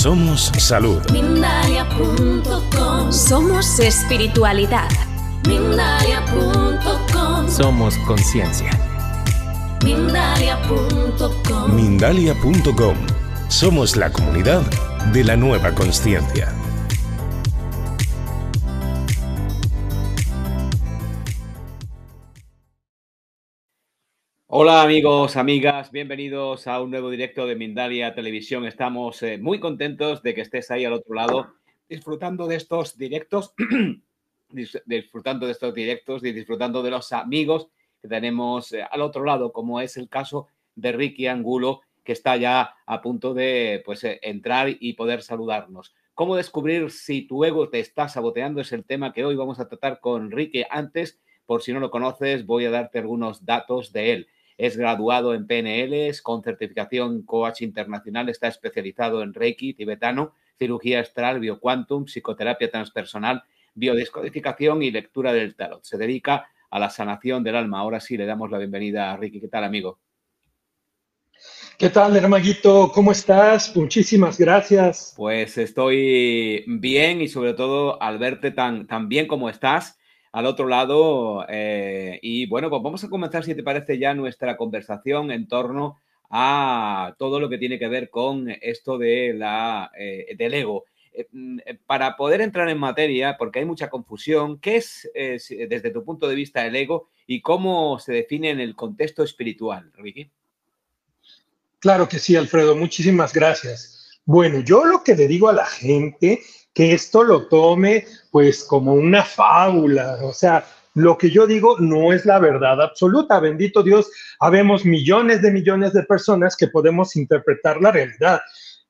Somos salud. Mindalia.com Somos espiritualidad. Mindalia.com Somos conciencia. Mindalia.com Mindalia.com. Somos la comunidad de la nueva conciencia. Hola amigos, amigas, bienvenidos a un nuevo directo de Mindalia Televisión. Estamos eh, muy contentos de que estés ahí al otro lado disfrutando de estos directos, dis- disfrutando de estos directos y disfrutando de los amigos que tenemos eh, al otro lado, como es el caso de Ricky Angulo, que está ya a punto de pues, eh, entrar y poder saludarnos. ¿Cómo descubrir si tu ego te está saboteando? Es el tema que hoy vamos a tratar con Ricky. Antes, por si no lo conoces, voy a darte algunos datos de él. Es graduado en PNL, con certificación Coach Internacional, está especializado en Reiki tibetano, cirugía astral, bioquantum, psicoterapia transpersonal, biodescodificación y lectura del tarot. Se dedica a la sanación del alma. Ahora sí le damos la bienvenida a Ricky. ¿Qué tal, amigo? ¿Qué tal, hermanito? ¿Cómo estás? Muchísimas gracias. Pues estoy bien y sobre todo al verte tan, tan bien como estás al otro lado. eh, y bueno, pues vamos a comenzar, si te parece, ya nuestra conversación en torno a todo lo que tiene que ver con esto de la, eh, del ego. Eh, mm, para poder entrar en materia, porque hay mucha confusión, ¿qué es desde tu punto de vista el ego y cómo se define en el contexto espiritual, Ricky? Claro que sí, Alfredo. Muchísimas gracias. Bueno, yo lo que le digo a la gente, que esto lo tome pues como una fábula. O sea, lo que yo digo no es la verdad absoluta. Bendito Dios, habemos millones de millones de personas que podemos interpretar la realidad.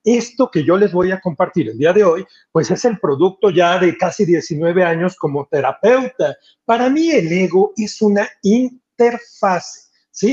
Esto que yo les voy a compartir el día de hoy, pues es el producto ya de casi 19 años como terapeuta. Para mí el ego es una interfase.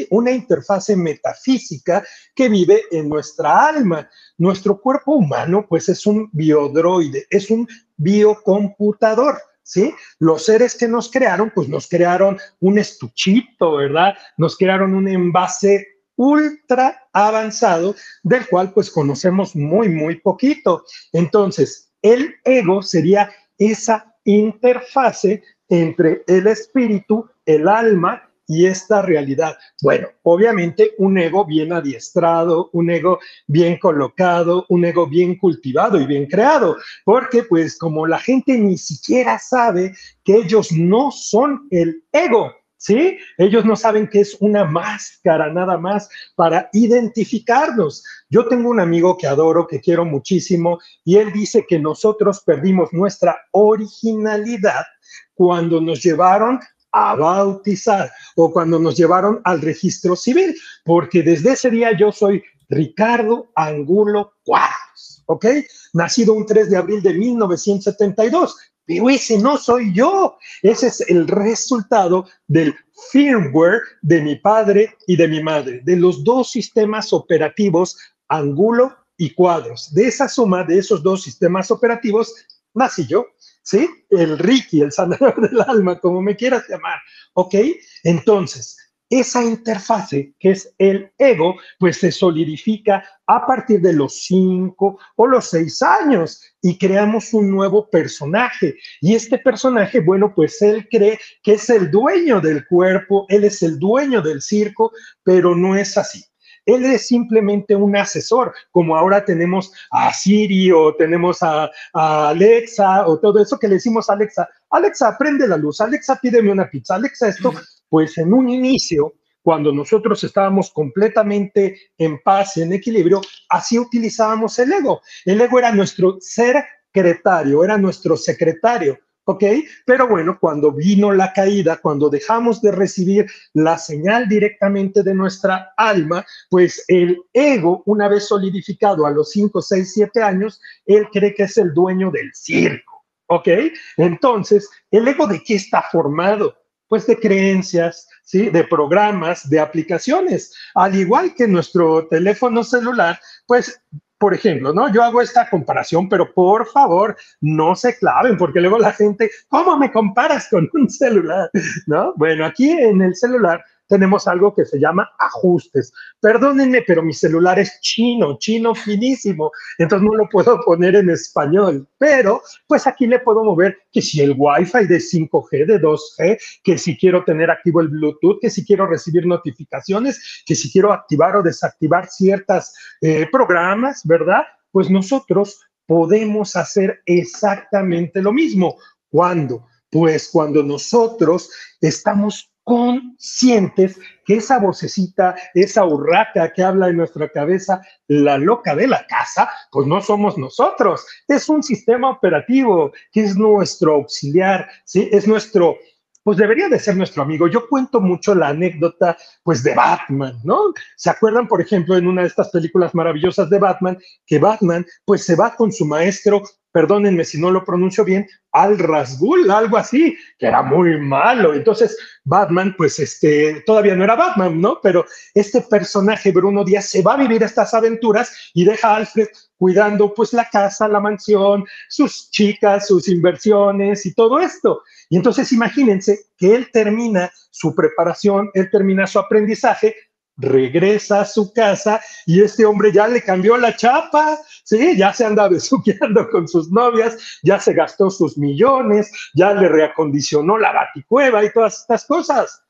Una interfase metafísica que vive en nuestra alma. Nuestro cuerpo humano, pues es un biodroide, es un biocomputador. ¿Sí? Los seres que nos crearon, pues nos crearon un estuchito, ¿verdad? Nos crearon un envase ultra avanzado del cual pues conocemos muy, muy poquito. Entonces, el ego sería esa interfase entre el espíritu, el alma y esta realidad. Bueno, obviamente un ego bien adiestrado, un ego bien colocado, un ego bien cultivado y bien creado, porque pues como la gente ni siquiera sabe que ellos no son el ego, ¿sí? Ellos no saben que es una máscara nada más para identificarnos. Yo tengo un amigo que adoro, que quiero muchísimo, y él dice que nosotros perdimos nuestra originalidad cuando nos llevaron a bautizar o cuando nos llevaron al registro civil, porque desde ese día yo soy Ricardo Angulo Cuadros, ¿ok? Nacido un 3 de abril de 1972, pero ese no soy yo, ese es el resultado del firmware de mi padre y de mi madre, de los dos sistemas operativos Angulo y Cuadros. De esa suma de esos dos sistemas operativos nací yo. ¿Sí? El Ricky, el sanador del alma, como me quieras llamar, ¿ok? Entonces, esa interfase que es el ego, pues se solidifica a partir de los cinco o los seis años y creamos un nuevo personaje. Y este personaje, bueno, pues él cree que es el dueño del cuerpo, él es el dueño del circo, pero no es así. Él es simplemente un asesor, como ahora tenemos a Siri o tenemos a, a, Alexa o todo eso que le decimos a Alexa, Alexa, prende la luz, Alexa, pídeme una pizza, Alexa, esto, pues en un inicio, cuando nosotros estábamos completamente en paz y en equilibrio, así utilizábamos el ego. El ego era nuestro ser secretario, era nuestro secretario. ¿Ok? Pero bueno, cuando vino la caída, cuando dejamos de recibir la señal directamente de nuestra alma, pues el ego, una vez solidificado a los 5, 6, 7 años, él cree que es el dueño del circo, ¿ok? Entonces, ¿el ego de qué está formado? Pues de creencias, ¿sí? De programas, de aplicaciones. Al igual que nuestro teléfono celular, pues por ejemplo, ¿no? Yo hago esta comparación, pero por favor, no se claven, porque luego la gente, ¿cómo me comparas con un celular? ¿No? Bueno, aquí en el celular tenemos algo que se llama ajustes. Perdónenme, pero mi celular es chino, chino finísimo, entonces no lo puedo poner en español, pero pues aquí le puedo mover que si el Wi-Fi de 5G, de 2G, que si quiero tener activo el Bluetooth, que si quiero recibir notificaciones, que si quiero activar o desactivar ciertos eh, programas, ¿verdad? Pues nosotros podemos hacer exactamente lo mismo. ¿Cuándo? Pues cuando nosotros estamos conscientes que esa vocecita, esa urraca que habla en nuestra cabeza, la loca de la casa, pues no somos nosotros, es un sistema operativo que es nuestro auxiliar, ¿sí? es nuestro, pues debería de ser nuestro amigo. Yo cuento mucho la anécdota, pues, de Batman, ¿no? ¿Se acuerdan, por ejemplo, en una de estas películas maravillosas de Batman, que Batman, pues, se va con su maestro perdónenme si no lo pronuncio bien, Al Rasgul, algo así, que era muy malo. Entonces, Batman, pues este, todavía no era Batman, ¿no? Pero este personaje, Bruno Díaz, se va a vivir estas aventuras y deja a Alfred cuidando pues la casa, la mansión, sus chicas, sus inversiones y todo esto. Y entonces imagínense que él termina su preparación, él termina su aprendizaje regresa a su casa y este hombre ya le cambió la chapa, ¿sí? Ya se anda besuqueando con sus novias, ya se gastó sus millones, ya le reacondicionó la baticueva y todas estas cosas.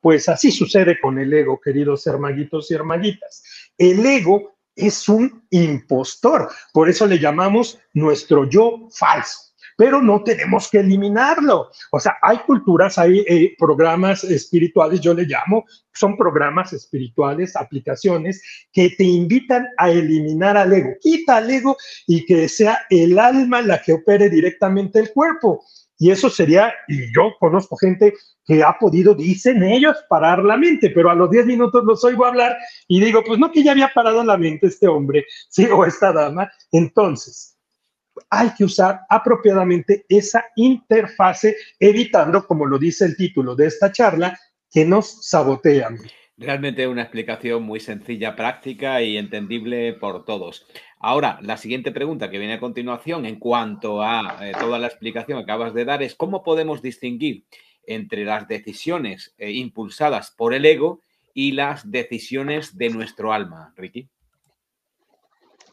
Pues así sucede con el ego, queridos hermaguitos y hermaguitas. El ego es un impostor, por eso le llamamos nuestro yo falso pero no tenemos que eliminarlo. O sea, hay culturas, hay eh, programas espirituales, yo le llamo, son programas espirituales, aplicaciones que te invitan a eliminar al ego. Quita al ego y que sea el alma la que opere directamente el cuerpo. Y eso sería, y yo conozco gente que ha podido, dicen ellos, parar la mente, pero a los 10 minutos los oigo hablar y digo, pues no que ya había parado la mente este hombre, sí, o esta dama. Entonces, hay que usar apropiadamente esa interfase, evitando, como lo dice el título de esta charla, que nos sabotean. Realmente una explicación muy sencilla, práctica y entendible por todos. Ahora, la siguiente pregunta que viene a continuación en cuanto a eh, toda la explicación que acabas de dar es cómo podemos distinguir entre las decisiones eh, impulsadas por el ego y las decisiones de nuestro alma, Ricky.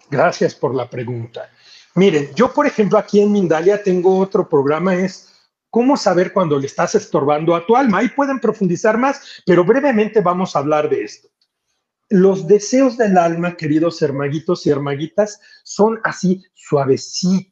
Gracias por la pregunta. Miren, yo por ejemplo aquí en Mindalia tengo otro programa, es cómo saber cuando le estás estorbando a tu alma. Ahí pueden profundizar más, pero brevemente vamos a hablar de esto. Los deseos del alma, queridos hermaguitos y hermaguitas, son así suavecitos,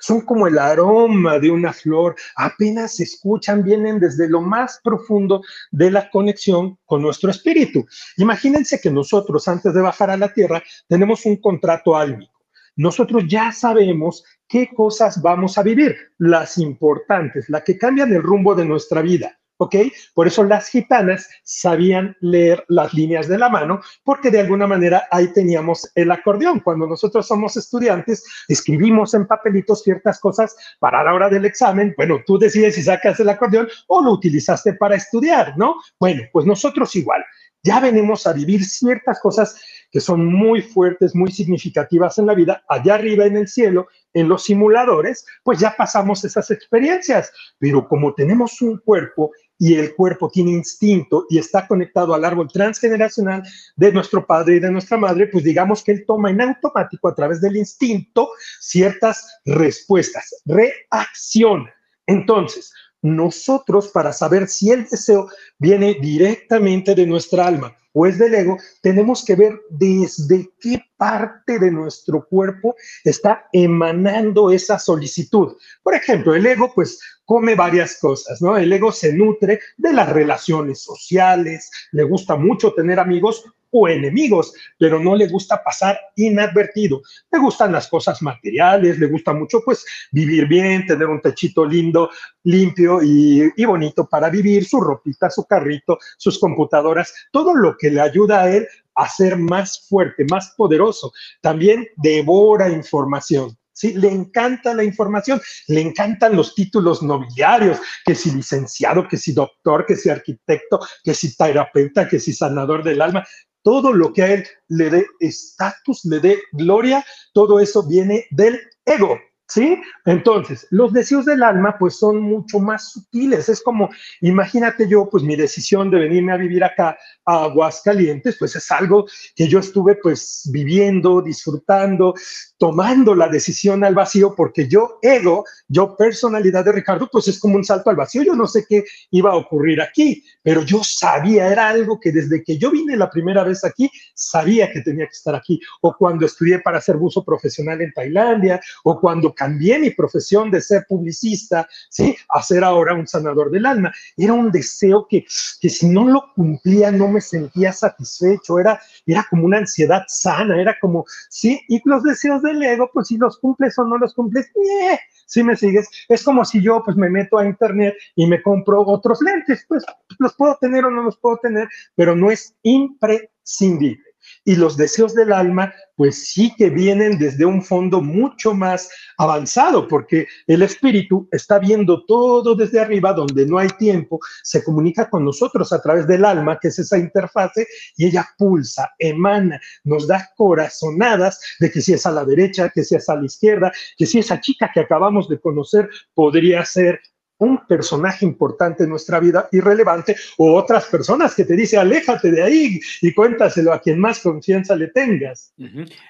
son como el aroma de una flor, apenas se escuchan, vienen desde lo más profundo de la conexión con nuestro espíritu. Imagínense que nosotros antes de bajar a la tierra tenemos un contrato álmico nosotros ya sabemos qué cosas vamos a vivir, las importantes, las que cambian el rumbo de nuestra vida. ¿ok? Por eso las gitanas sabían leer las líneas de la mano, porque de alguna manera ahí teníamos el acordeón. Cuando nosotros somos estudiantes, escribimos en papelitos ciertas cosas para la hora del examen. Bueno, tú decides si sacas el acordeón o lo utilizaste para estudiar, ¿no? Bueno, pues nosotros igual. Ya venimos a vivir ciertas cosas que son muy fuertes, muy significativas en la vida, allá arriba en el cielo, en los simuladores, pues ya pasamos esas experiencias. Pero como tenemos un cuerpo y el cuerpo tiene instinto y está conectado al árbol transgeneracional de nuestro padre y de nuestra madre, pues digamos que él toma en automático a través del instinto ciertas respuestas, reacciona. Entonces, nosotros para saber si el deseo viene directamente de nuestra alma o es del ego, tenemos que ver desde qué parte de nuestro cuerpo está emanando esa solicitud. Por ejemplo, el ego pues come varias cosas, ¿no? El ego se nutre de las relaciones sociales, le gusta mucho tener amigos enemigos, pero no le gusta pasar inadvertido. Le gustan las cosas materiales, le gusta mucho pues vivir bien, tener un techito lindo, limpio y, y bonito para vivir, su ropita, su carrito, sus computadoras, todo lo que le ayuda a él a ser más fuerte, más poderoso. También devora información. ¿sí? Le encanta la información, le encantan los títulos nobiliarios, que si licenciado, que si doctor, que si arquitecto, que si terapeuta, que si sanador del alma todo lo que a él le dé estatus, le dé gloria, todo eso viene del ego. ¿Sí? Entonces, los deseos del alma pues son mucho más sutiles. Es como, imagínate yo, pues mi decisión de venirme a vivir acá a Aguascalientes, pues es algo que yo estuve pues viviendo, disfrutando, tomando la decisión al vacío, porque yo ego, yo personalidad de Ricardo, pues es como un salto al vacío. Yo no sé qué iba a ocurrir aquí, pero yo sabía, era algo que desde que yo vine la primera vez aquí, sabía que tenía que estar aquí. O cuando estudié para ser buzo profesional en Tailandia, o cuando cambié mi profesión de ser publicista, ¿sí? A ser ahora un sanador del alma. Era un deseo que, que si no lo cumplía no me sentía satisfecho, era, era como una ansiedad sana, era como, sí, y los deseos del ego, pues si los cumples o no los cumples, si ¿sí me sigues? Es como si yo pues me meto a internet y me compro otros lentes, pues los puedo tener o no los puedo tener, pero no es imprescindible. Y los deseos del alma, pues sí que vienen desde un fondo mucho más avanzado, porque el espíritu está viendo todo desde arriba, donde no hay tiempo, se comunica con nosotros a través del alma, que es esa interfase, y ella pulsa, emana, nos da corazonadas de que si es a la derecha, que si es a la izquierda, que si esa chica que acabamos de conocer podría ser un personaje importante en nuestra vida irrelevante o otras personas que te dice aléjate de ahí y cuéntaselo a quien más confianza le tengas.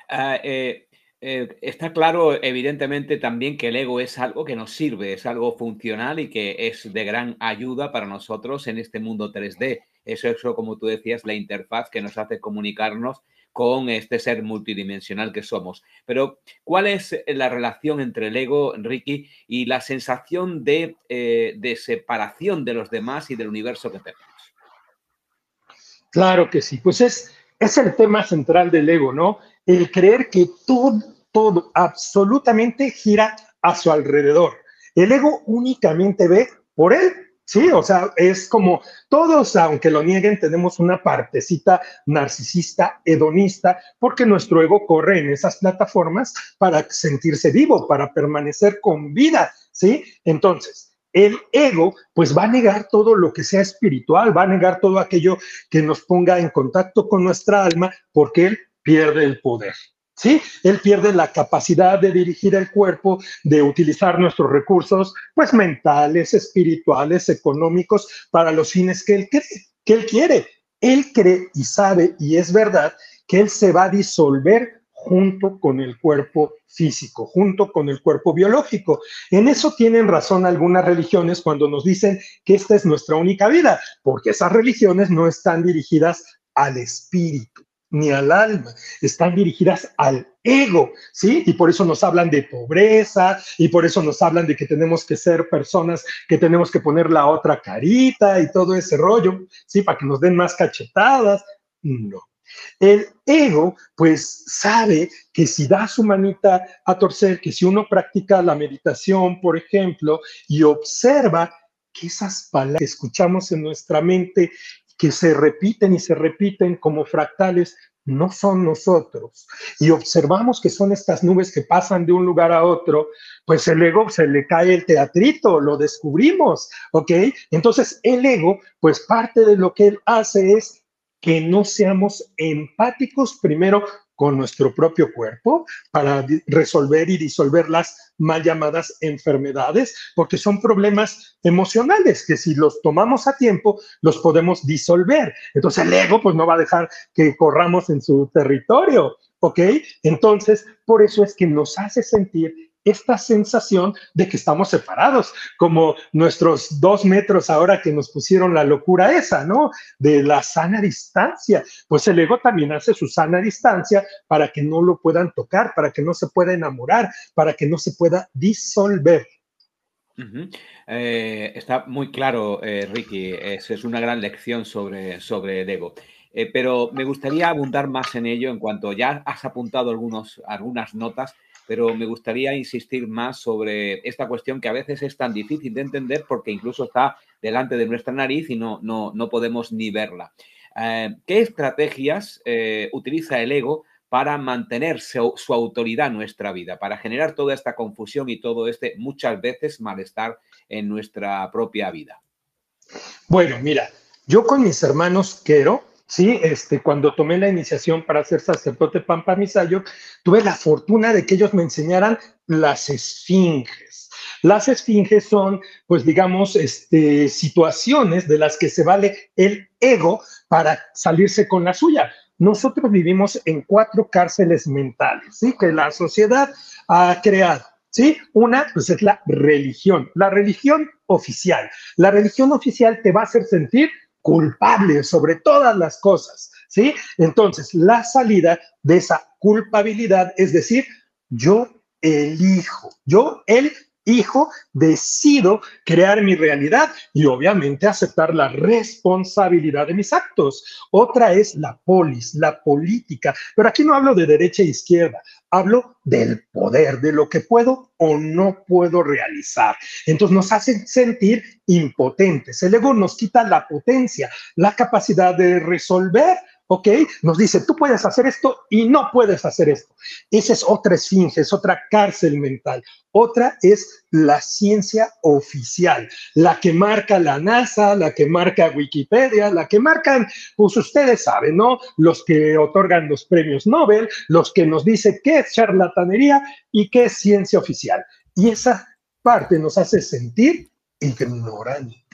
Ah, eh, eh, está claro, evidentemente, también que el ego es algo que nos sirve, es algo funcional y que es de gran ayuda para nosotros en este mundo 3D. Eso es, como tú decías, la interfaz que nos hace comunicarnos con este ser multidimensional que somos. Pero, ¿cuál es la relación entre el ego, Ricky, y la sensación de, eh, de separación de los demás y del universo que tenemos? Claro que sí, pues es, es el tema central del ego, ¿no? El creer que todo, todo, absolutamente gira a su alrededor. El ego únicamente ve por él Sí, o sea, es como todos, aunque lo nieguen, tenemos una partecita narcisista, hedonista, porque nuestro ego corre en esas plataformas para sentirse vivo, para permanecer con vida, ¿sí? Entonces, el ego pues va a negar todo lo que sea espiritual, va a negar todo aquello que nos ponga en contacto con nuestra alma, porque él pierde el poder. ¿Sí? Él pierde la capacidad de dirigir el cuerpo, de utilizar nuestros recursos, pues mentales, espirituales, económicos, para los fines que él que él quiere. Él cree y sabe, y es verdad, que él se va a disolver junto con el cuerpo físico, junto con el cuerpo biológico. En eso tienen razón algunas religiones cuando nos dicen que esta es nuestra única vida, porque esas religiones no están dirigidas al espíritu ni al alma, están dirigidas al ego, ¿sí? Y por eso nos hablan de pobreza y por eso nos hablan de que tenemos que ser personas que tenemos que poner la otra carita y todo ese rollo, ¿sí? Para que nos den más cachetadas. No. El ego, pues, sabe que si da su manita a torcer, que si uno practica la meditación, por ejemplo, y observa que esas palabras que escuchamos en nuestra mente que se repiten y se repiten como fractales, no son nosotros. Y observamos que son estas nubes que pasan de un lugar a otro, pues el ego se le cae el teatrito, lo descubrimos, ¿ok? Entonces el ego, pues parte de lo que él hace es que no seamos empáticos primero con nuestro propio cuerpo para resolver y disolver las mal llamadas enfermedades, porque son problemas emocionales que si los tomamos a tiempo, los podemos disolver. Entonces el ego pues no va a dejar que corramos en su territorio, ¿ok? Entonces, por eso es que nos hace sentir esta sensación de que estamos separados, como nuestros dos metros ahora que nos pusieron la locura esa, ¿no? De la sana distancia. Pues el ego también hace su sana distancia para que no lo puedan tocar, para que no se pueda enamorar, para que no se pueda disolver. Eh, está muy claro, eh, Ricky, es, es, una gran lección sobre, sobre ego. Eh, pero me gustaría abundar más en ello en cuanto ya has apuntado algunos, algunas notas pero me gustaría insistir más sobre esta cuestión que a veces es tan difícil de entender porque incluso está delante de nuestra nariz y no, no, no podemos ni verla. Eh, ¿Qué estrategias eh, utiliza el ego para mantener su, autoridad en nuestra vida, para generar toda esta confusión y todo este muchas veces malestar en nuestra propia vida? Bueno, mira, yo con mis hermanos quiero sí, este, cuando tomé la iniciación para ser sacerdote Pampamisayo, tuve la fortuna de que ellos me enseñaran las esfinges. Las esfinges son, pues digamos, este, situaciones de las que se vale el ego para salirse con la suya. Nosotros vivimos en cuatro cárceles mentales, ¿sí? Que la sociedad ha creado. ¿Sí? Una, pues es la religión, la religión oficial. La religión oficial te va a hacer sentir culpable sobre todas las cosas, ¿sí? Entonces, la salida de esa culpabilidad es decir, yo elijo, yo, el hijo, decido crear mi realidad y obviamente aceptar la responsabilidad de mis actos. Otra es la polis, la política, pero aquí no hablo de derecha e izquierda, hablo del poder, de lo que puedo o no puedo realizar. Entonces nos hacen sentir impotentes. El ego nos quita la potencia, la capacidad de resolver ¿ok? Nos dice, tú puedes hacer esto y no puedes hacer esto. Esa es otra esfinge, es otra cárcel mental. Otra es la ciencia oficial, la que marca la NASA, la que marca Wikipedia, la que marcan, pues ustedes saben, ¿no? Los que otorgan los premios Nobel, los que nos dice qué es charlatanería y qué es ciencia oficial. Y esa parte nos hace sentir ignorantes.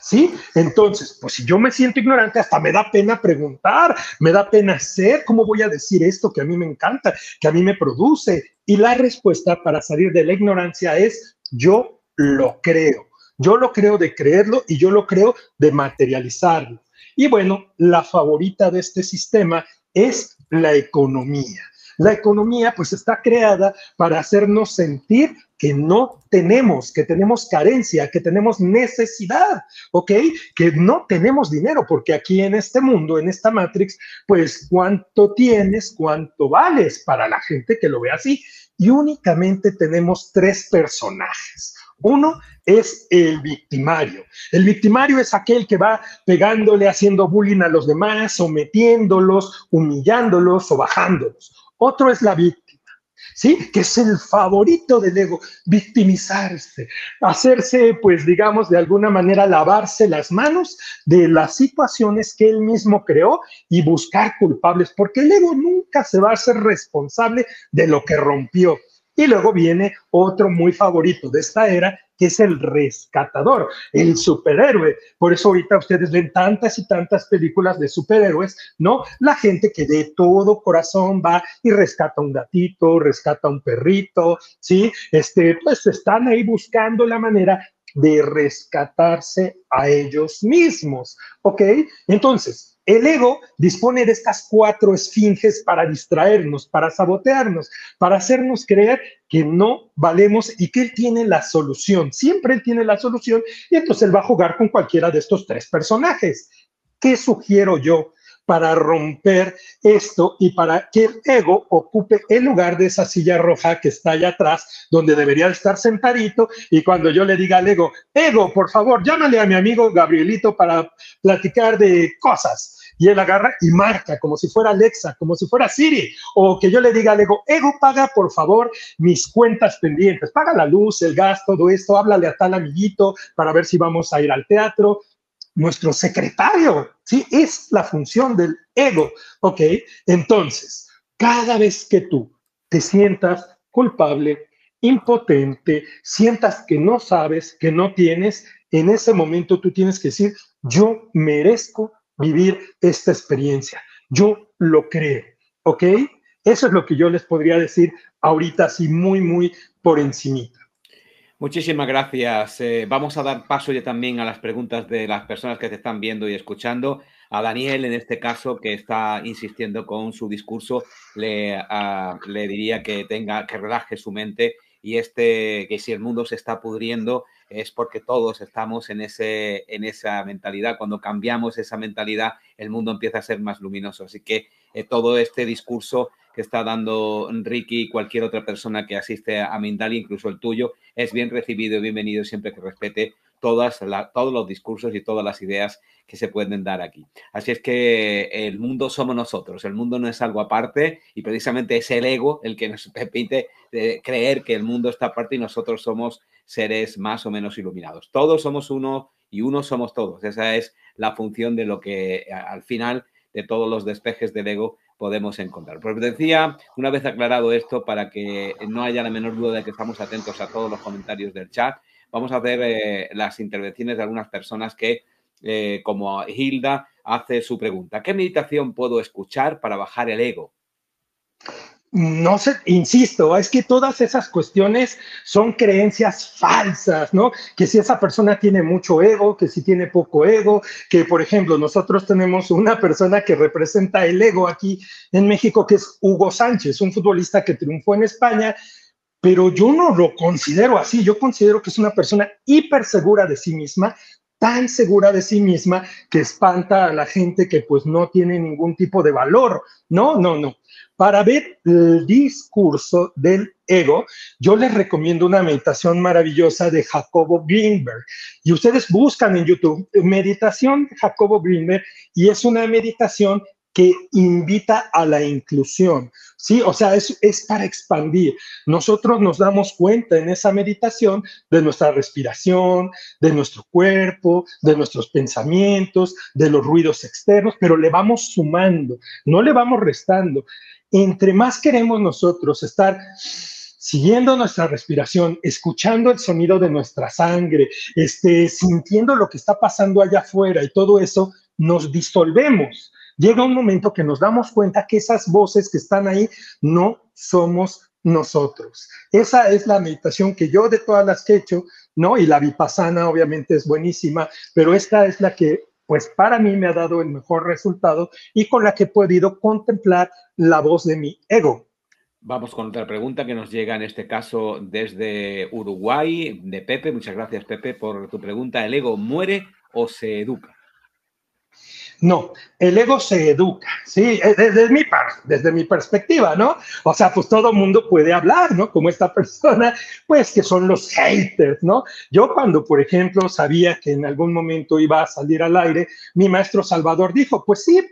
¿Sí? Entonces, pues si yo me siento ignorante, hasta me da pena preguntar, me da pena ser, ¿cómo voy a decir esto que a mí me encanta, que a mí me produce? Y la respuesta para salir de la ignorancia es, yo lo creo. Yo lo creo de creerlo y yo lo creo de materializarlo. Y bueno, la favorita de este sistema es la economía. La economía pues está creada para hacernos sentir que no tenemos, que tenemos carencia, que tenemos necesidad, ¿ok? Que no tenemos dinero, porque aquí en este mundo, en esta Matrix, pues cuánto tienes, cuánto vales para la gente que lo ve así. Y únicamente tenemos tres personajes. Uno es el victimario. El victimario es aquel que va pegándole, haciendo bullying a los demás, sometiéndolos, humillándolos o bajándolos. Otro es la víctima, ¿sí? Que es el favorito del ego, victimizarse, hacerse, pues digamos, de alguna manera lavarse las manos de las situaciones que él mismo creó y buscar culpables, porque el ego nunca se va a hacer responsable de lo que rompió. Y luego viene otro muy favorito de esta era, que es el rescatador, el superhéroe. Por eso ahorita ustedes ven tantas y tantas películas de superhéroes, ¿no? La gente que de todo corazón va y rescata un gatito, rescata un perrito, ¿sí? Este, pues están ahí buscando la manera de rescatarse a ellos mismos, ¿ok? Entonces, el ego dispone de estas cuatro esfinges para distraernos, para sabotearnos, para hacernos creer que no valemos y que él tiene la solución. Siempre él tiene la solución y entonces él va a jugar con cualquiera de estos tres personajes. ¿Qué sugiero yo? Para romper esto y para que el ego ocupe el lugar de esa silla roja que está allá atrás, donde debería estar sentadito. Y cuando yo le diga al ego, ego, por favor, llámale a mi amigo Gabrielito para platicar de cosas y él agarra y marca como si fuera Alexa, como si fuera Siri, o que yo le diga al ego, ego, paga por favor mis cuentas pendientes, paga la luz, el gas, todo esto, háblale a tal amiguito para ver si vamos a ir al teatro. Nuestro secretario, ¿sí? Es la función del ego, ¿ok? Entonces, cada vez que tú te sientas culpable, impotente, sientas que no sabes, que no tienes, en ese momento tú tienes que decir, yo merezco vivir esta experiencia. Yo lo creo, ¿ok? Eso es lo que yo les podría decir ahorita, así muy, muy por encimita. Muchísimas gracias. Eh, vamos a dar paso ya también a las preguntas de las personas que te están viendo y escuchando. A Daniel, en este caso, que está insistiendo con su discurso, le, ah, le diría que tenga, que relaje su mente y este, que si el mundo se está pudriendo, es porque todos estamos en, ese, en esa mentalidad. Cuando cambiamos esa mentalidad, el mundo empieza a ser más luminoso. Así que eh, todo este discurso que está dando Ricky y cualquier otra persona que asiste a Mindali, incluso el tuyo, es bien recibido y bienvenido siempre que respete todas todos los discursos y todas las ideas que se pueden dar aquí. Así es que el mundo somos nosotros, el mundo no es algo aparte y precisamente es el ego el que nos permite eh, creer que el mundo está aparte y nosotros somos seres más o menos iluminados. Todos somos uno y uno somos todos. Esa es la función de lo que al final de todos los despejes del ego podemos encontrar. Pues decía, una vez aclarado esto, para que no haya la menor duda de que estamos atentos a todos los comentarios del chat, vamos a hacer eh, las intervenciones de algunas personas que, eh, como Hilda, hace su pregunta. ¿Qué meditación puedo escuchar para bajar el ego? No sé, insisto, es que todas esas cuestiones son creencias falsas, ¿no? Que si esa persona tiene mucho ego, que si tiene poco ego, que por ejemplo nosotros tenemos una persona que representa el ego aquí en México, que es Hugo Sánchez, un futbolista que triunfó en España, pero yo no lo considero así, yo considero que es una persona hiper segura de sí misma, tan segura de sí misma que espanta a la gente que pues no tiene ningún tipo de valor. No, no, no. Para ver el discurso del ego, yo les recomiendo una meditación maravillosa de Jacobo Greenberg. Y ustedes buscan en YouTube meditación Jacobo Greenberg y es una meditación que invita a la inclusión, ¿sí? O sea, es, es para expandir. Nosotros nos damos cuenta en esa meditación de nuestra respiración, de nuestro cuerpo, de nuestros pensamientos, de los ruidos externos, pero le vamos sumando, no le vamos restando. Entre más queremos nosotros estar siguiendo nuestra respiración, escuchando el sonido de nuestra sangre, este, sintiendo lo que está pasando allá afuera y todo eso, nos disolvemos llega un momento que nos damos cuenta que esas voces que están ahí no somos nosotros. Esa es la meditación que yo de todas las que he hecho, ¿no? Y la vipassana obviamente es buenísima, pero esta es la que pues para mí me ha dado el mejor resultado y con la que he podido contemplar la voz de mi ego. Vamos con otra pregunta que nos llega en este caso desde Uruguay, de Pepe. Muchas gracias, Pepe, por tu pregunta. ¿El ego muere o se educa? No, el ego se educa, ¿sí? Eh, desde mi, desde mi perspectiva, ¿no? O sea, pues todo mundo puede hablar, ¿no? Como esta persona, pues que son los haters, ¿no? Yo cuando, por ejemplo, sabía que en algún momento iba a salir al aire, mi maestro Salvador dijo, pues sí,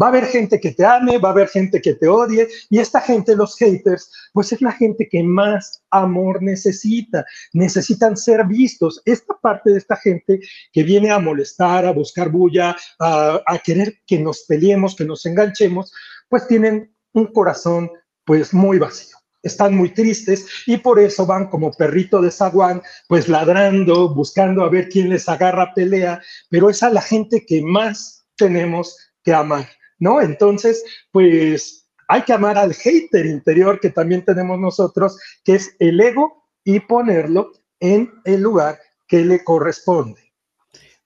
Va a haber gente que te ame, va a haber gente que te odie, y esta gente, los haters, pues es la gente que más amor necesita, necesitan ser vistos. Esta parte de esta gente que viene a molestar, a buscar bulla, a, querer que nos peleemos, que nos enganchemos, pues tienen un corazón pues muy vacío están muy tristes y por eso van como perrito de zaguán, pues ladrando, buscando a ver quién les agarra pelea, pero es a la gente que más tenemos que amar. ¿No? Entonces, pues hay que amar al hater interior que también tenemos nosotros, que es el ego, y ponerlo en el lugar que le corresponde.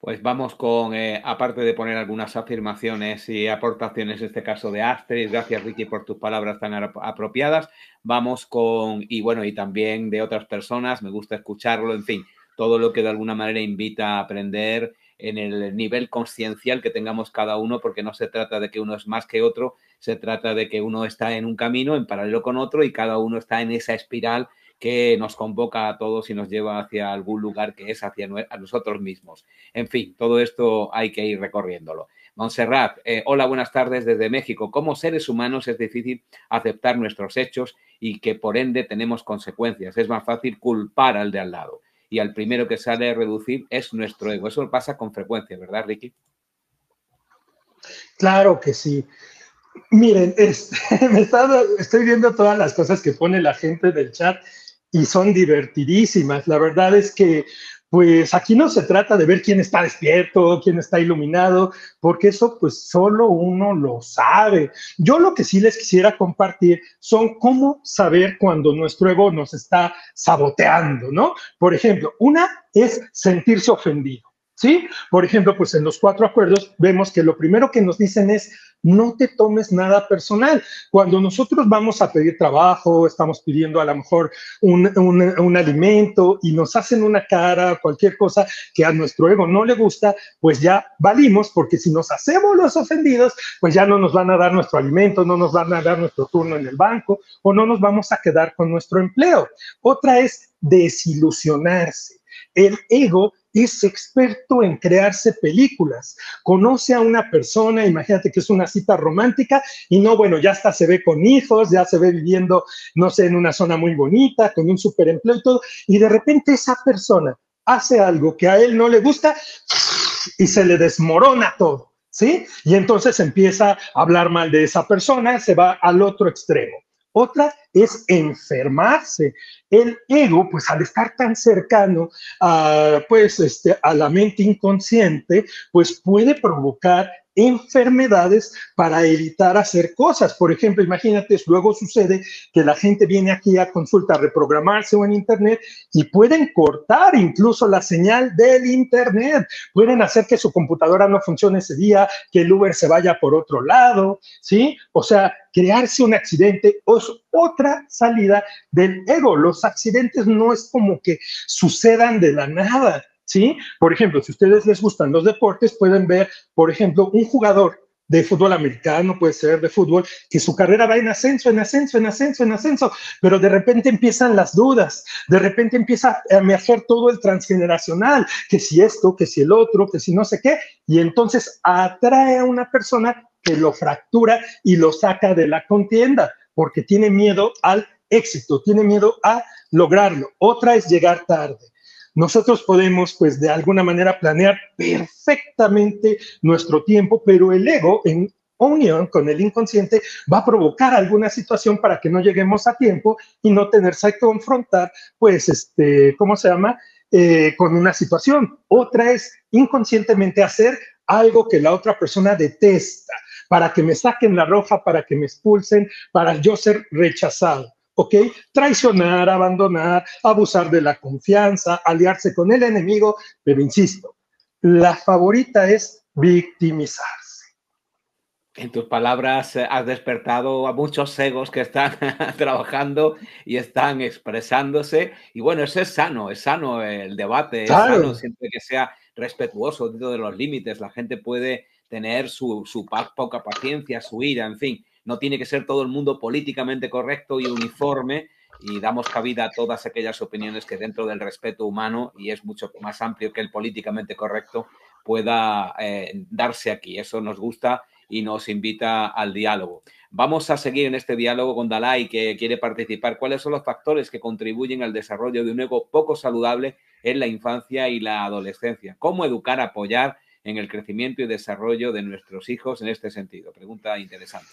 Pues vamos con, eh, aparte de poner algunas afirmaciones y aportaciones, en este caso de Astrid, gracias Ricky por tus palabras tan apropiadas, vamos con, y bueno, y también de otras personas, me gusta escucharlo, en fin, todo lo que de alguna manera invita a aprender en el nivel consciencial que tengamos cada uno, porque no se trata de que uno es más que otro, se trata de que uno está en un camino en paralelo con otro y cada uno está en esa espiral que nos convoca a todos y nos lleva hacia algún lugar que es hacia nosotros mismos. En fin, todo esto hay que ir recorriéndolo. Montserrat, eh, hola, buenas tardes desde México. Como seres humanos es difícil aceptar nuestros hechos y que por ende tenemos consecuencias. Es más fácil culpar al de al lado y al primero que sale reducir es nuestro ego. Eso pasa con frecuencia, ¿verdad, Ricky? Claro que sí. Miren, estoy viendo todas las cosas que pone la gente del chat y son divertidísimas. La verdad es que pues aquí no se trata de ver quién está despierto, quién está iluminado, porque eso pues solo uno lo sabe. Yo lo que sí les quisiera compartir son cómo saber cuando nuestro ego nos está saboteando, ¿no? Por ejemplo, una es sentirse ofendido. ¿Sí? Por ejemplo, pues en los cuatro acuerdos vemos que lo primero que nos dicen es no te tomes nada personal. Cuando nosotros vamos a pedir trabajo, estamos pidiendo a lo mejor un, un, alimento y nos hacen una cara, cualquier cosa que a nuestro ego no le gusta, pues ya valimos, porque si nos hacemos los ofendidos, pues ya no nos van a dar nuestro alimento, no nos van a dar nuestro turno en el banco o no nos vamos a quedar con nuestro empleo. Otra es desilusionarse. El ego es experto en crearse películas. Conoce a una persona, imagínate que es una cita romántica y no, bueno, ya hasta se ve con hijos, ya se ve viviendo, no sé, en una zona muy bonita, con un superempleo y todo, y de repente esa persona hace algo que a él no le gusta y se le desmorona todo. ¿sí? Y entonces empieza a hablar mal de esa persona, se va al otro extremo. Otra es enfermarse. El ego, pues al estar tan cercano a, pues, este, a la mente inconsciente, pues puede provocar enfermedades para evitar hacer cosas. Por ejemplo, imagínate, luego sucede que la gente viene aquí a consulta, reprogramarse o en Internet y pueden cortar incluso la señal del Internet. Pueden hacer que su computadora no funcione ese día, que el Uber se vaya por otro lado, ¿sí? O sea, crearse un accidente es otra salida del ego. Los accidentes no es como que sucedan de la nada ¿sí? Por ejemplo, si ustedes les gustan los deportes, pueden ver, por ejemplo, un jugador de fútbol americano, puede ser de fútbol, que su carrera va en ascenso, en ascenso, en ascenso, en ascenso, pero de repente empiezan las dudas, de repente empieza a emerger todo el transgeneracional, que si esto, que si el otro, que si no sé qué, y entonces atrae a una persona que lo fractura y lo saca de la contienda, porque tiene miedo al éxito, tiene miedo a lograrlo. Otra es llegar tarde nosotros podemos, pues, de alguna manera planear perfectamente nuestro tiempo, pero el ego, en unión con el inconsciente, va a provocar alguna situación para que no lleguemos a tiempo y no tenerse que confrontar, pues, este, ¿cómo se llama? Eh, con una situación. Otra es inconscientemente hacer algo que la otra persona detesta, para que me saquen la roja, para que me expulsen, para yo ser rechazado. ¿Ok? Traicionar, abandonar, abusar de la confianza, aliarse con el enemigo, pero insisto, la favorita es victimizarse. En tus palabras eh, has despertado a muchos egos que están trabajando y están expresándose. Y bueno, eso es sano, es sano el debate, es sano siempre que sea respetuoso dentro de los límites. La gente puede tener su, su poca paciencia, su ira, en fin no tiene que ser todo el mundo políticamente correcto y uniforme y damos cabida a todas aquellas opiniones que dentro del respeto humano, y es mucho más amplio que el políticamente correcto, pueda eh, darse aquí. Eso nos gusta y nos invita al diálogo. Vamos a seguir en este diálogo con Dalai, que quiere participar. ¿Cuáles son los factores que contribuyen al desarrollo de un ego poco saludable en la infancia y la adolescencia? ¿Cómo educar, apoyar en el crecimiento y desarrollo de nuestros hijos en este sentido? Pregunta interesante.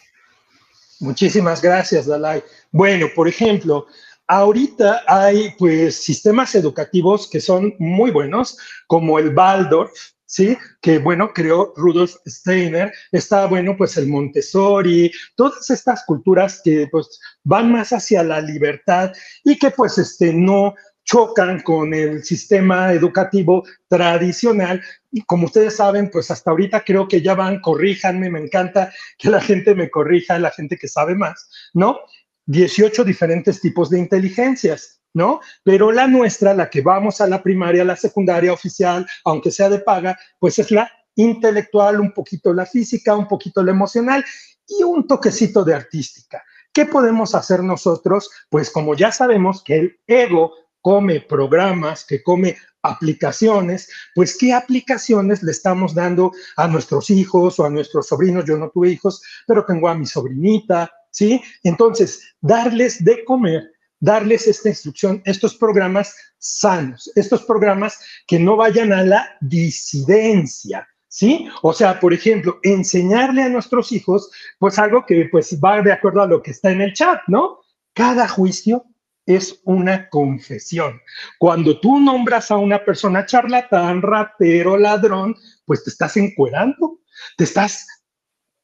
Muchísimas gracias, Dalai. Bueno, por ejemplo, ahorita hay pues sistemas educativos que son muy buenos, como el Waldorf, ¿sí? Que bueno, creó Rudolf Steiner, está bueno, pues el Montessori, todas estas culturas que pues van más hacia la libertad y que pues este no chocan con el sistema educativo tradicional. Y como ustedes saben, pues hasta ahorita creo que ya van, corríjanme, me encanta que la gente me corrija, la gente que sabe más, ¿no? 18 diferentes tipos de inteligencias, ¿no? Pero la nuestra, la que vamos a la primaria, la secundaria oficial, aunque sea de paga, pues es la intelectual, un poquito la física, un poquito la emocional y un toquecito de artística. ¿Qué podemos hacer nosotros? Pues como ya sabemos que el ego come programas, que come aplicaciones, pues qué aplicaciones le estamos dando a nuestros hijos o a nuestros sobrinos. Yo no tuve hijos, pero tengo a mi sobrinita, ¿sí? Entonces, darles de comer, darles esta instrucción, estos programas sanos, estos programas que no vayan a la disidencia, ¿sí? O sea, por ejemplo, enseñarle a nuestros hijos, pues algo que pues va de acuerdo a lo que está en el chat, ¿no? Cada juicio es una confesión. Cuando tú nombras a una persona charlatán, ratero, ladrón, pues te estás encuerando, te estás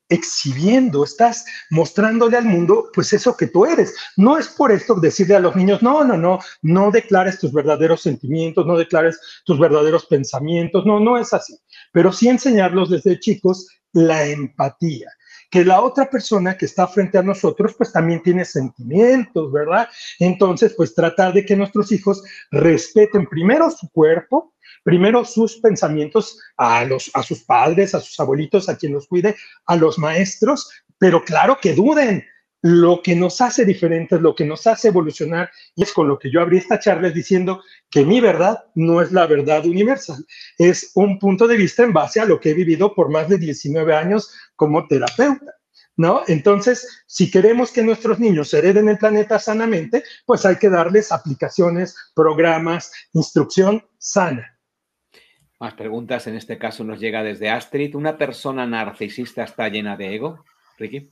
exhibiendo, estás mostrándole al mundo, pues eso que tú eres. No es por esto decirle a los niños, no, no, no, no declares tus verdaderos sentimientos, no declares tus verdaderos pensamientos, no, no es así, pero sí enseñarlos desde chicos la empatía que la otra persona que está frente a nosotros pues también tiene sentimientos, ¿verdad? Entonces, pues tratar de que nuestros hijos respeten primero su cuerpo, primero sus pensamientos a, los, a sus padres, a sus abuelitos, a quien los cuide, a los maestros, pero claro que duden. Lo que nos hace diferentes, lo que nos hace evolucionar, y es con lo que yo abrí esta charla diciendo que mi verdad no es la verdad universal, es un punto de vista en base a lo que he vivido por más de 19 años como terapeuta. ¿No? Entonces, si queremos que nuestros niños hereden el planeta sanamente, pues hay que darles aplicaciones, programas, instrucción sana. Más preguntas, en este caso nos llega desde Astrid. ¿Una persona narcisista está llena de ego, Ricky?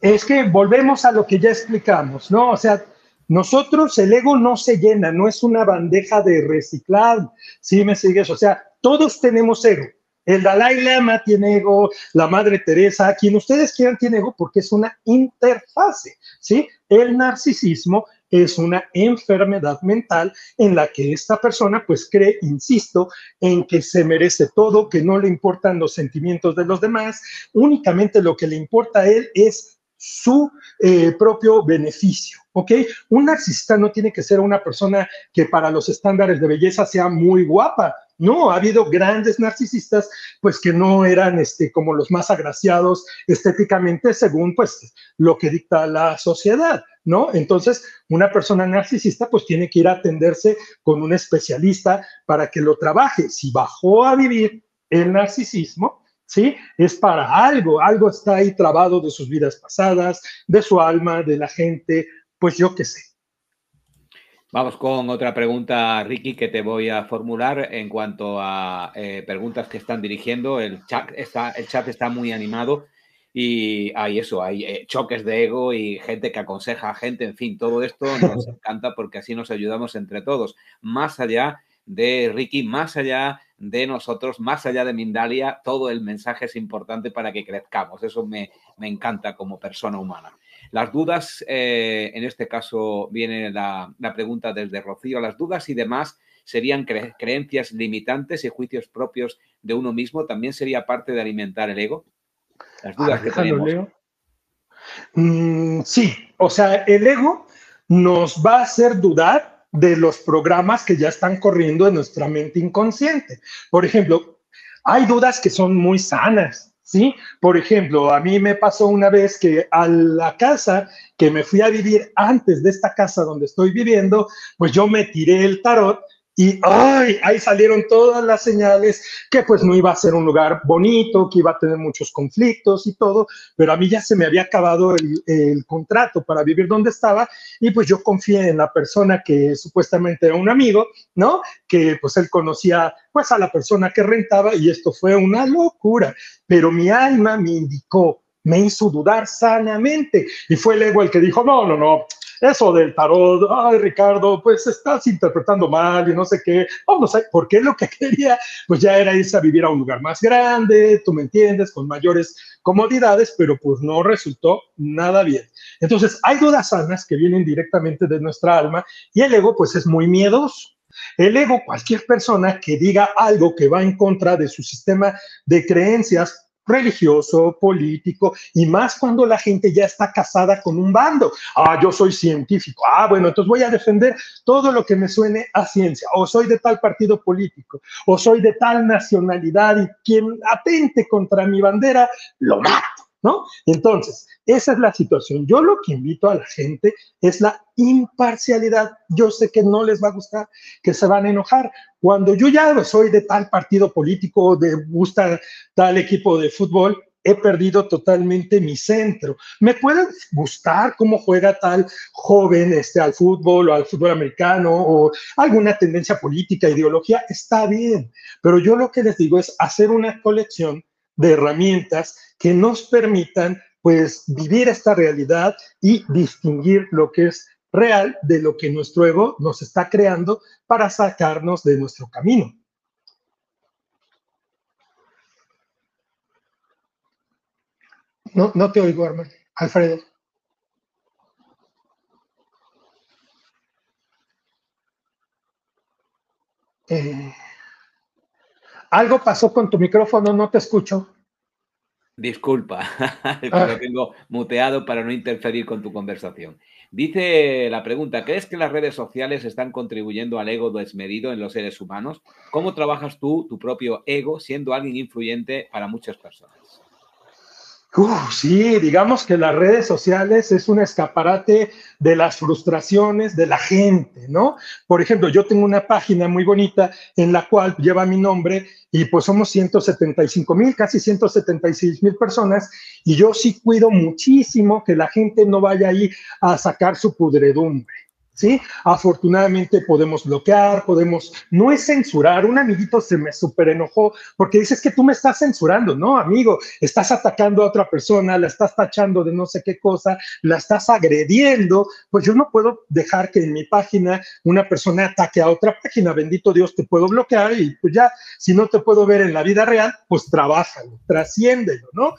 Es que volvemos a lo que ya explicamos, ¿no? O sea, nosotros el ego no se llena, no es una bandeja de reciclar, ¿sí me sigues? O sea, todos tenemos ego. El Dalai Lama tiene ego, la Madre Teresa, quien ustedes quieran tiene ego porque es una interfase, ¿sí? El narcisismo es una enfermedad mental en la que esta persona pues cree, insisto, en que se merece todo, que no le importan los sentimientos de los demás, únicamente lo que le importa a él es su eh, propio beneficio, ¿ok? Un narcisista no tiene que ser una persona que para los estándares de belleza sea muy guapa, no, ha habido grandes narcisistas, pues que no eran este, como los más agraciados estéticamente según pues lo que dicta la sociedad, ¿no? Entonces, una persona narcisista pues tiene que ir a atenderse con un especialista para que lo trabaje. Si bajó a vivir el narcisismo, ¿sí? Es para algo, algo está ahí trabado de sus vidas pasadas, de su alma, de la gente, pues yo qué sé. Vamos con otra pregunta, Ricky, que te voy a formular en cuanto a eh, preguntas que están dirigiendo. El chat está, el chat está muy animado y hay eso, hay eh, choques de ego y gente que aconseja a gente, en fin, todo esto nos encanta porque así nos ayudamos entre todos, más allá de Ricky, más allá de nosotros, más allá de Mindalia, todo el mensaje es importante para que crezcamos. Eso me, me encanta como persona humana. Las dudas, eh, en este caso viene la, pregunta desde Rocío, las dudas y demás serían creencias limitantes y juicios propios de uno mismo, también sería parte de alimentar el ego. Las dudas que tenemos. Mm, sí, o sea, el ego nos va a hacer dudar de los programas que ya están corriendo en nuestra mente inconsciente. Por ejemplo, hay dudas que son muy sanas, ¿sí? Por ejemplo, a mí me pasó una vez que a la casa que me fui a vivir antes de esta casa donde estoy viviendo, pues yo me tiré el tarot y ¡ay! ahí salieron todas las señales que pues no iba a ser un lugar bonito, que iba a tener muchos conflictos y todo, pero a mí ya se me había acabado el, el contrato para vivir donde estaba y pues yo confié en la persona que supuestamente era un amigo, ¿no? Que pues él conocía pues a la persona que rentaba y esto fue una locura, pero mi alma me indicó, me hizo dudar sanamente y fue el ego el que dijo, no, no, no, eso del tarot, ay Ricardo, pues estás interpretando mal y no sé qué, no sé, porque lo que quería, pues ya era irse a vivir a un lugar más grande, tú me entiendes, con mayores comodidades, pero pues no resultó nada bien. Entonces, hay dudas sanas que vienen directamente de nuestra alma y el ego pues es muy miedoso. El ego, cualquier persona que diga algo que va en contra de su sistema de creencias, religioso, político, y más cuando la gente ya está casada con un bando. Ah, yo soy científico. Ah, bueno, entonces voy a defender todo lo que me suene a ciencia. O soy de tal partido político, o soy de tal nacionalidad y quien atente contra mi bandera, lo mato. ¿No? Entonces, esa es la situación. Yo lo que invito a la gente es la imparcialidad. Yo sé que no les va a gustar, que se van a enojar. Cuando yo ya soy de tal partido político, de gusta tal equipo de fútbol, he perdido totalmente mi centro. Me puede gustar cómo juega tal joven este, al fútbol o al fútbol americano o alguna tendencia política, ideología, está bien, pero yo lo que les digo es hacer una colección de herramientas que nos permitan pues vivir esta realidad y distinguir lo que es real de lo que nuestro ego nos está creando para sacarnos de nuestro camino. No, no te oigo, hermano. Alfredo. Eh, algo pasó con tu micrófono, no te escucho. Disculpa, lo ah. tengo muteado para no interferir con tu conversación. Dice la pregunta, ¿crees que las redes sociales están contribuyendo al ego desmedido en los seres humanos? ¿Cómo trabajas tú tu propio ego siendo alguien influyente para muchas personas? Sí, digamos que las redes sociales es un escaparate de las frustraciones de la gente, ¿no? Por ejemplo, yo tengo una página muy bonita en la cual lleva mi nombre y pues somos 175 mil, casi 176 mil personas y yo sí cuido muchísimo que la gente no vaya ahí a sacar su pudredumbre. ¿Sí? Afortunadamente podemos bloquear, podemos, no es censurar, un amiguito se me súper enojó porque dices que tú me estás censurando, no, amigo, estás atacando a otra persona, la estás tachando de no sé qué cosa, la estás agrediendo, pues yo no puedo dejar que en mi página una persona ataque a otra página, bendito Dios, te puedo bloquear y pues ya, si no te puedo ver en la vida real, pues trabájalo, trasciéndelo, ¿no?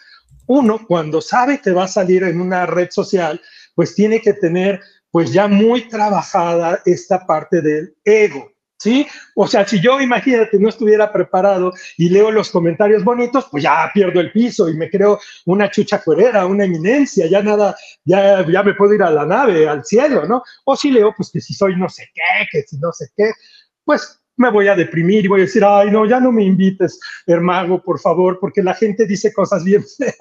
Uno, cuando sabe que va a salir en una red social, pues tiene que tener pues ya muy trabajada esta parte del ego, ¿sí? O sea, si yo, imagínate, no estuviera preparado y leo los comentarios bonitos, pues ya pierdo el piso y me creo una chucha cuerera, una eminencia, ya nada, ya, ya me puedo ir a la nave, al cielo, ¿no? O si leo, pues que si soy no sé qué, que si no sé qué, pues me voy a deprimir y voy a decir, ay, no, ya no me invites, hermano, por favor, porque la gente dice cosas bien feas.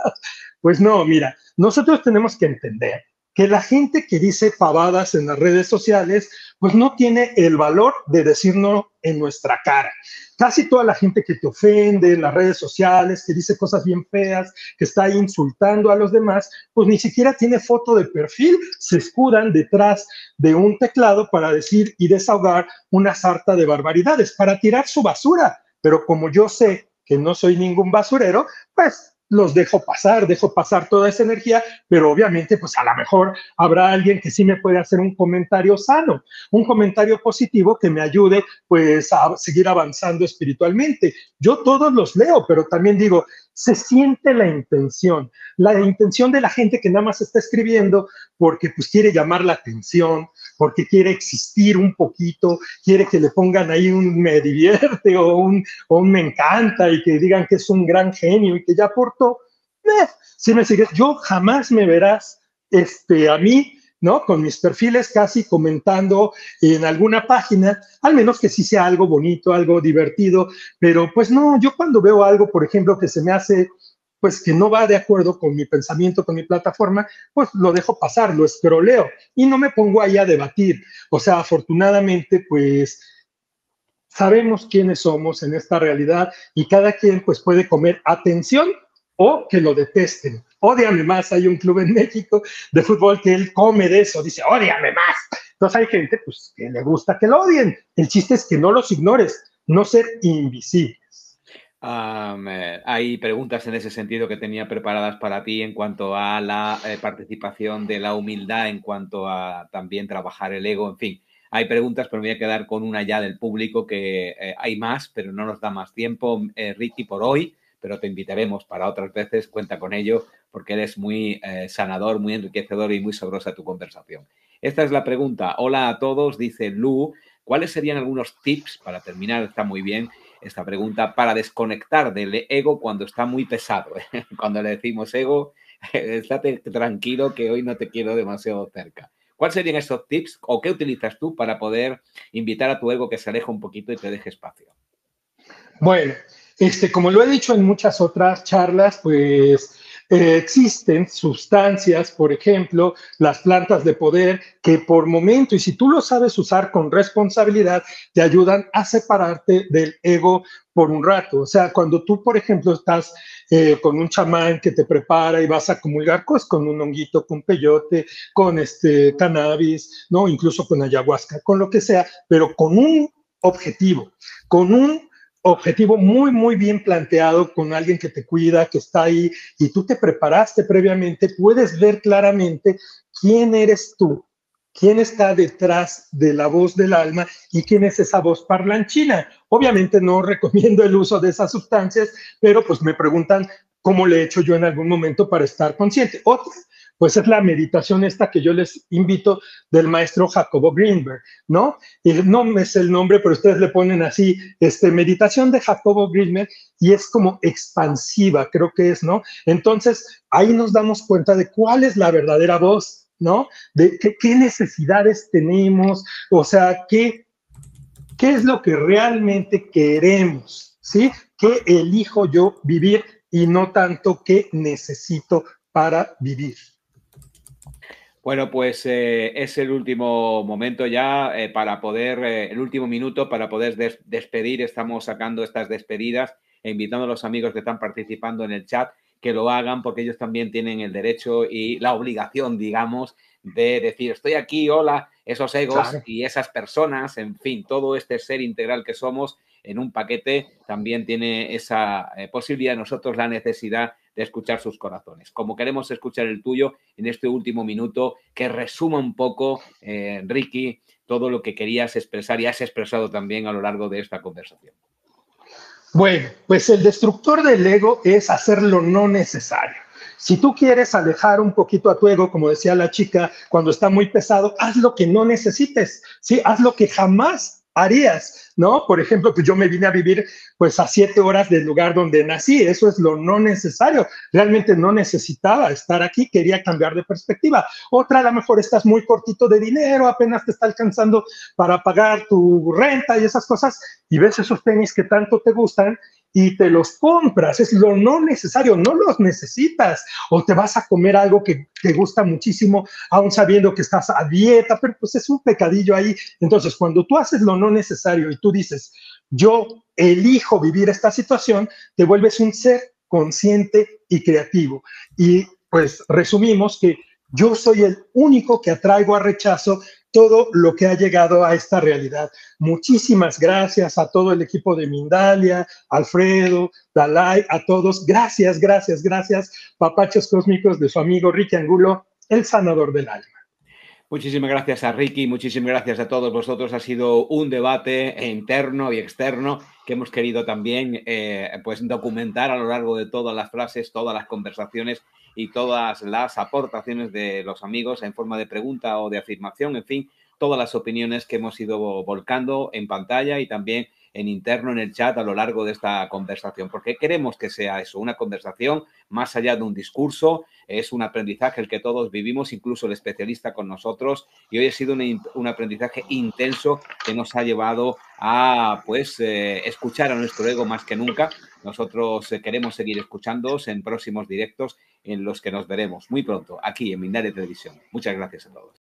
Pues no, mira, nosotros tenemos que entender que la gente que dice pavadas en las redes sociales, pues no tiene el valor de decirnos en nuestra cara. Casi toda la gente que te ofende en las redes sociales, que dice cosas bien feas, que está insultando a los demás, pues ni siquiera tiene foto de perfil, se escudan detrás de un teclado para decir y desahogar una sarta de barbaridades, para tirar su basura. Pero como yo sé que no soy ningún basurero, pues los dejo pasar, dejo pasar toda esa energía, pero obviamente pues a lo mejor habrá alguien que sí me puede hacer un comentario sano, un comentario positivo que me ayude pues a seguir avanzando espiritualmente. Yo todos los leo, pero también digo, se siente la intención, la intención de la gente que nada más está escribiendo porque pues quiere llamar la atención, porque quiere existir un poquito, quiere que le pongan ahí un me divierte o un, un me encanta y que digan que es un gran genio y que ya aportó. Eh, si me sigues, yo jamás me verás este, a mí ¿no? Con mis perfiles casi comentando en alguna página, al menos que sí sea algo bonito, algo divertido, pero pues no, yo cuando veo algo, por ejemplo, que se me hace, pues que no va de acuerdo con mi pensamiento, con mi plataforma, pues lo dejo pasar, lo escroleo y no me pongo ahí a debatir. O sea, afortunadamente, pues sabemos quiénes somos en esta realidad y cada quien pues puede comer atención o que lo detesten. Ódiame más, hay un club en México de fútbol que él come de eso, dice, ódiame más. Entonces hay gente pues, que le gusta que lo odien. El chiste es que no los ignores, no ser Eh, hay preguntas en ese sentido que tenía preparadas para ti en cuanto a la eh, participación de la humildad, en cuanto a también trabajar el ego, en fin. Hay preguntas, pero me voy a quedar con una ya del público que eh, hay más, pero no nos da más tiempo, Ricky, por hoy pero te invitaremos para otras veces, cuenta con ello, porque eres muy eh, sanador, muy enriquecedor y muy sabrosa tu conversación. Esta es la pregunta. Hola a todos, dice Lu. ¿Cuáles serían algunos tips para terminar? Está muy bien esta pregunta para desconectar del ego cuando está muy pesado. Cuando le decimos ego, estate tranquilo que hoy no te quiero demasiado cerca. ¿Cuáles serían esos tips o qué utilizas tú para poder invitar a tu ego que se aleje un poquito y te deje espacio? Bueno, este, como lo he dicho en muchas otras charlas, pues eh, existen sustancias, por ejemplo, las plantas de poder, que por momento, y si tú lo sabes usar con responsabilidad, te ayudan a separarte del ego por un rato. O sea, cuando tú, por ejemplo, estás eh, con un chamán que te prepara y vas a comulgar pues, con un honguito, con peyote, con este cannabis, ¿no? Incluso con ayahuasca, con lo que sea, pero con un objetivo, con un objetivo muy, muy bien planteado con alguien que te cuida, que está ahí y tú te preparaste previamente, puedes ver claramente quién eres tú, quién está detrás de la voz del alma y quién es esa voz parlanchina. Obviamente no recomiendo el uso de esas sustancias, pero pues me preguntan cómo le he hecho yo en algún momento para estar consciente. Otra, pues es la meditación esta que yo les invito del maestro Jacobo Greenberg, ¿no? Y no es el nombre, pero ustedes le ponen así, este, meditación de Jacobo Greenberg, y es como expansiva, creo que es, ¿no? Entonces, ahí nos damos cuenta de cuál es la verdadera voz, ¿no? De qué, necesidades tenemos, o sea, qué, qué es lo que realmente queremos, ¿sí? ¿Qué elijo yo vivir y no tanto qué necesito para vivir? Bueno, pues eh, es el último momento ya eh, para poder, eh, el último minuto para poder despedir. Estamos sacando estas despedidas e invitando a los amigos que están participando en el chat. que lo hagan porque ellos también tienen el derecho y la obligación, digamos, de decir, estoy aquí, hola, esos egos y esas personas, en fin, todo este ser integral que somos en un paquete también tiene esa posibilidad, nosotros la necesidad de escuchar sus corazones. Como queremos escuchar el tuyo en este último minuto, que resuma un poco, eh, Ricky, todo lo que querías expresar y has expresado también a lo largo de esta conversación. Bueno, pues el destructor del ego es hacer lo no necesario. Si tú quieres alejar un poquito a tu ego, como decía la chica, cuando está muy pesado, haz lo que no necesites, ¿sí? Haz lo que jamás harías, ¿no? Por ejemplo, pues yo me vine a vivir pues a siete horas del lugar donde nací, eso es lo no necesario, realmente no necesitaba estar aquí, quería cambiar de perspectiva. Otra, a lo mejor estás muy cortito de dinero, apenas te está alcanzando para pagar tu renta y esas cosas, y ves esos tenis que tanto te gustan y te los compras, es lo no necesario, no los necesitas, o te vas a comer algo que te gusta muchísimo, aún sabiendo que estás a dieta, pero pues es un pecadillo ahí. Entonces, cuando tú haces lo no necesario y tú dices, yo elijo vivir esta situación, te vuelves un ser consciente y creativo. Y pues resumimos que yo soy el único que atraigo a rechazo todo lo que ha llegado a esta realidad. Muchísimas gracias a todo el equipo de Mindalia, Alfredo, Dalai, a todos. Gracias, gracias, gracias, papachos cósmicos de su amigo Ricky Angulo, el sanador del alma. Muchísimas gracias a Ricky, muchísimas gracias a todos vosotros. Ha sido un debate interno y externo que hemos querido también eh, pues documentar a lo largo de todas las frases, todas las conversaciones y todas las aportaciones de los amigos en forma de pregunta o de afirmación, en fin, todas las opiniones que hemos ido volcando en pantalla y también en interno en el chat a lo largo de esta conversación, porque queremos que sea eso, una conversación más allá de un discurso, es un aprendizaje el que todos vivimos, incluso el especialista con nosotros, y hoy ha sido un, aprendizaje intenso que nos ha llevado a pues eh, escuchar a nuestro ego más que nunca. Nosotros eh, queremos seguir escuchándoos en próximos directos en los que nos veremos muy pronto aquí en Mindalia Televisión. Muchas gracias a todos.